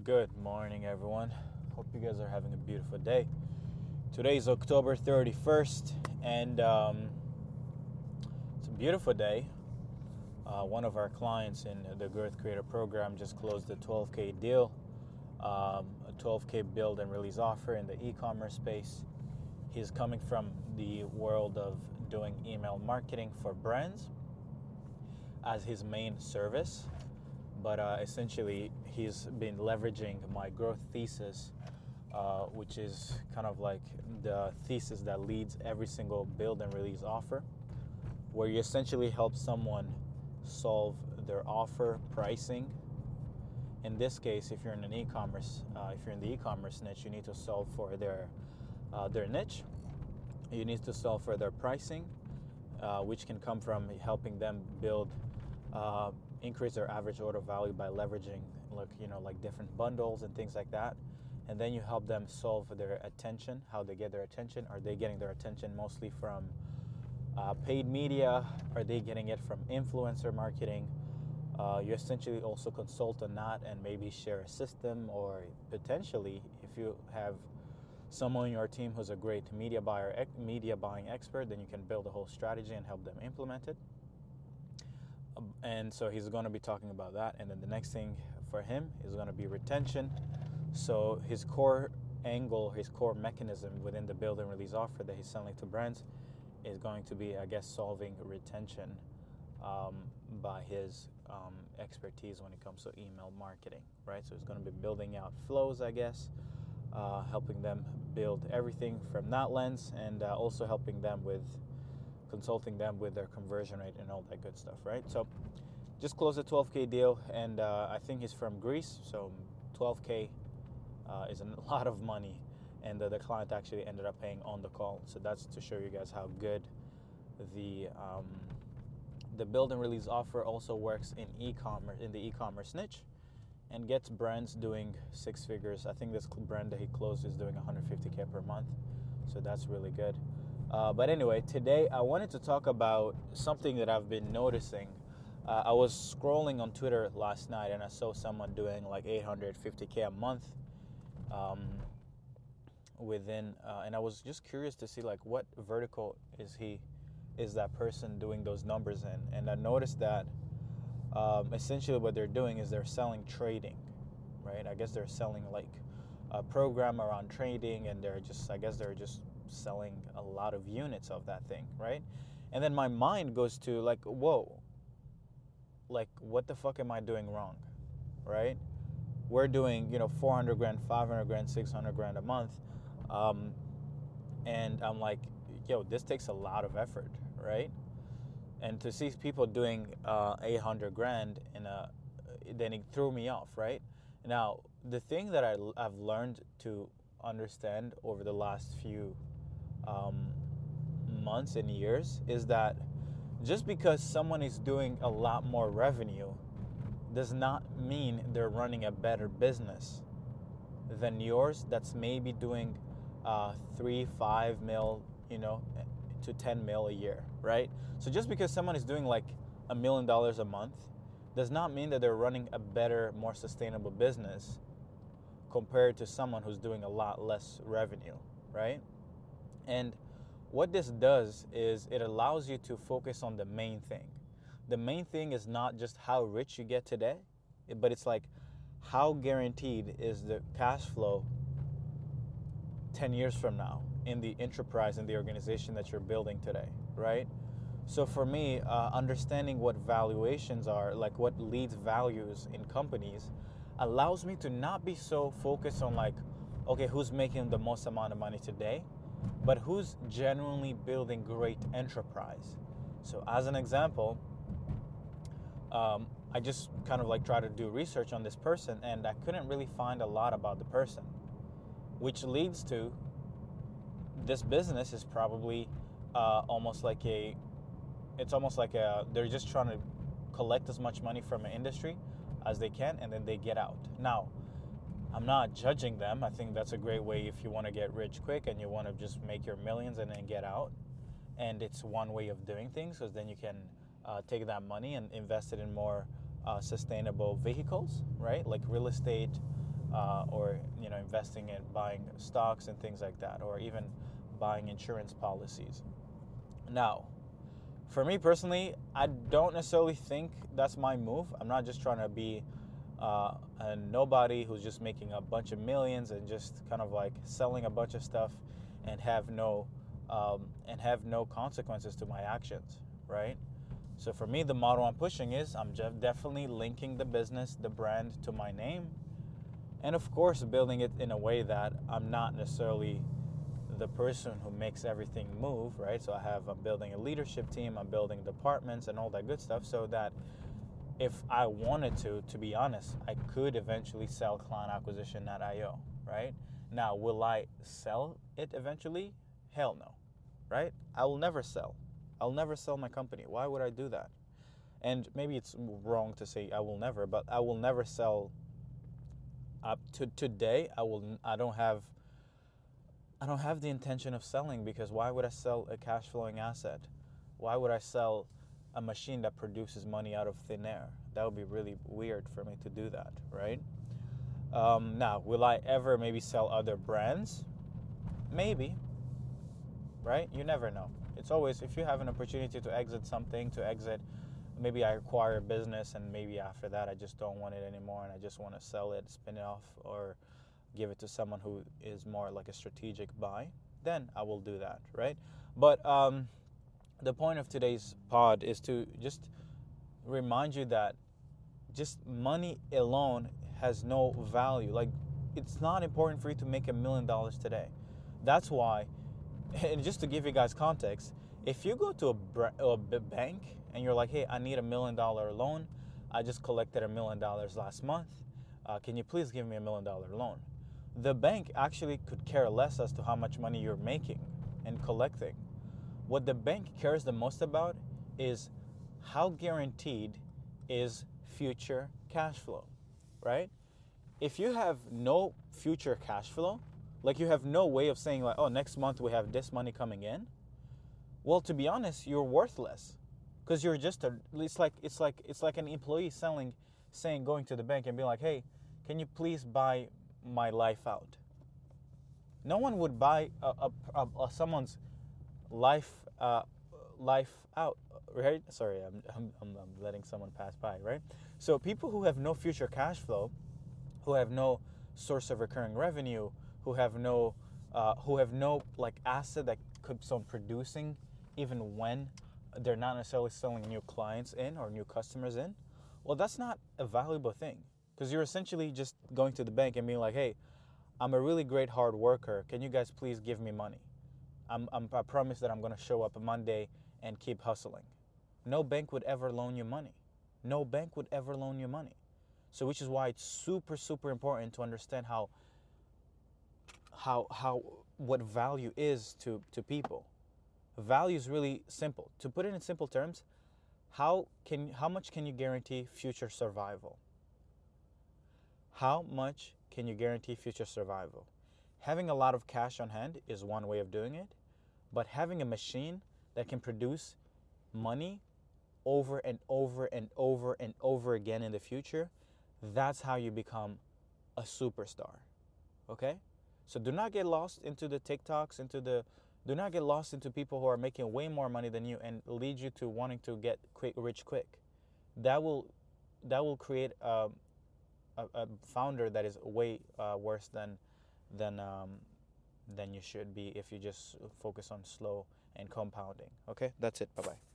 Good morning, everyone. Hope you guys are having a beautiful day. Today is October 31st, and um, it's a beautiful day. Uh, one of our clients in the Growth Creator program just closed a 12K deal, um, a 12K build and release offer in the e commerce space. He's coming from the world of doing email marketing for brands as his main service but uh, essentially he's been leveraging my growth thesis uh, which is kind of like the thesis that leads every single build and release offer where you essentially help someone solve their offer pricing. In this case if you're in an e-commerce uh, if you're in the e-commerce niche you need to solve for their uh, their niche. You need to solve for their pricing uh, which can come from helping them build uh, increase their average order value by leveraging like you know like different bundles and things like that. And then you help them solve their attention how they get their attention. Are they getting their attention mostly from uh, paid media? Are they getting it from influencer marketing? Uh, you essentially also consult on that and maybe share a system or potentially if you have someone in your team who's a great media buyer media buying expert then you can build a whole strategy and help them implement it and so he's going to be talking about that. And then the next thing for him is going to be retention. So his core angle his core mechanism within the build and release offer that he's selling to brands is going to be i guess solving retention um, by his um, expertise when it comes to email marketing right? So he's going to be building out flows i guess uh, helping them build everything from that lens and uh, also helping them with consulting them with their conversion rate and all that good stuff, right? So just closed a 12k deal, and uh, I think he's from Greece, so 12k uh, is a lot of money, and the client actually ended up paying on the call. So that's to show you guys how good the um, the build and release offer also works in e-commerce in the e-commerce niche and gets brands doing six figures. I think this brand that he closed is doing 150k per month, so that's really good. Uh, but anyway, today I wanted to talk about something that I've been noticing. Uh, I was scrolling on Twitter last night and I saw someone doing like 850k a month um, within, uh, and I was just curious to see like what vertical is he, is that person doing those numbers in? And I noticed that um, essentially what they're doing is they're selling trading, right? I guess they're selling like a program around trading, and they're just, I guess they're just selling a lot of units of that thing, right? And then my mind goes to like, whoa, like what the fuck am I doing wrong, right? We're doing you know 400 grand, 500 grand, 600 grand a month, um, and I'm like, yo, this takes a lot of effort, right? And to see people doing uh, 800 grand in a, then it threw me off, right? Now the thing that I, I've learned to understand over the last few um, months and years is that just because someone is doing a lot more revenue does not mean they're running a better business than yours that's maybe doing uh, three, five mil, you know, to 10 mil a year, right? So just because someone is doing like a million dollars a month does not mean that they're running a better, more sustainable business compared to someone who's doing a lot less revenue, right? And what this does is it allows you to focus on the main thing. The main thing is not just how rich you get today, but it's like how guaranteed is the cash flow 10 years from now in the enterprise in the organization that you're building today, right? So for me, uh, understanding what valuations are, like what leads values in companies, allows me to not be so focused on like, okay, who's making the most amount of money today, but who's genuinely building great enterprise. So, as an example, um, I just kind of like try to do research on this person, and I couldn't really find a lot about the person, which leads to this business is probably uh, almost like a, it's almost like a, they're just trying to collect as much money from an industry as they can, and then they get out. Now, I'm not judging them. I think that's a great way if you want to get rich quick and you want to just make your millions and then get out. And it's one way of doing things because then you can uh, take that money and invest it in more uh, sustainable vehicles, right? Like real estate, uh, or you know investing in buying stocks and things like that, or even buying insurance policies. Now, for me personally, I don't necessarily think that's my move. I'm not just trying to be uh, a nobody who's just making a bunch of millions and just kind of like selling a bunch of stuff and have no um, and have no consequences to my actions, right? So for me, the model I'm pushing is I'm definitely linking the business, the brand to my name, and of course building it in a way that I'm not necessarily the person who makes everything move, right? So I have I'm building a leadership team, I'm building departments and all that good stuff so that if I wanted to, to be honest, I could eventually sell ClientAcquisition.io, right? Now, will I sell it eventually? Hell no, right? I will never sell. I'll never sell my company. Why would I do that? And maybe it's wrong to say I will never, but I will never sell. Up to today, I will. I don't have. I don't have the intention of selling because why would I sell a cash flowing asset? Why would I sell a machine that produces money out of thin air? That would be really weird for me to do that, right? Um, now, will I ever maybe sell other brands? Maybe, right? You never know. It's always if you have an opportunity to exit something, to exit, maybe I acquire a business and maybe after that I just don't want it anymore and I just want to sell it, spin it off, or give it to someone who is more like a strategic buy, then I will do that, right? But um, the point of today's pod is to just remind you that just money alone has no value. Like, it's not important for you to make a million dollars today. That's why and just to give you guys context, if you go to a, a bank and you're like, hey, I need a million dollar loan, I just collected a million dollars last month. Uh, can you please give me a million dollar loan? The bank actually could care less as to how much money you're making and collecting. What the bank cares the most about is how guaranteed is future cash flow, right? If you have no future cash flow, like you have no way of saying like, oh, next month we have this money coming in. Well, to be honest, you're worthless because you're just a. It's like it's like it's like an employee selling, saying going to the bank and being like, hey, can you please buy my life out? No one would buy a, a, a, a someone's life uh, life out, right? Sorry, I'm, I'm, I'm letting someone pass by, right? So people who have no future cash flow, who have no source of recurring revenue, who have no uh, who have no like asset that keeps on producing even when they're not necessarily selling new clients in or new customers in well that's not a valuable thing because you're essentially just going to the bank and being like hey i'm a really great hard worker can you guys please give me money I'm, I'm, i promise that i'm going to show up monday and keep hustling no bank would ever loan you money no bank would ever loan you money so which is why it's super super important to understand how how how what value is to to people. Value is really simple. To put it in simple terms, how can how much can you guarantee future survival? How much can you guarantee future survival? Having a lot of cash on hand is one way of doing it, but having a machine that can produce money over and over and over and over again in the future, that's how you become a superstar. Okay? So do not get lost into the TikToks, into the do not get lost into people who are making way more money than you and lead you to wanting to get quick rich quick. That will that will create a, a, a founder that is way uh, worse than than um, than you should be if you just focus on slow and compounding. Okay, that's it. Bye bye.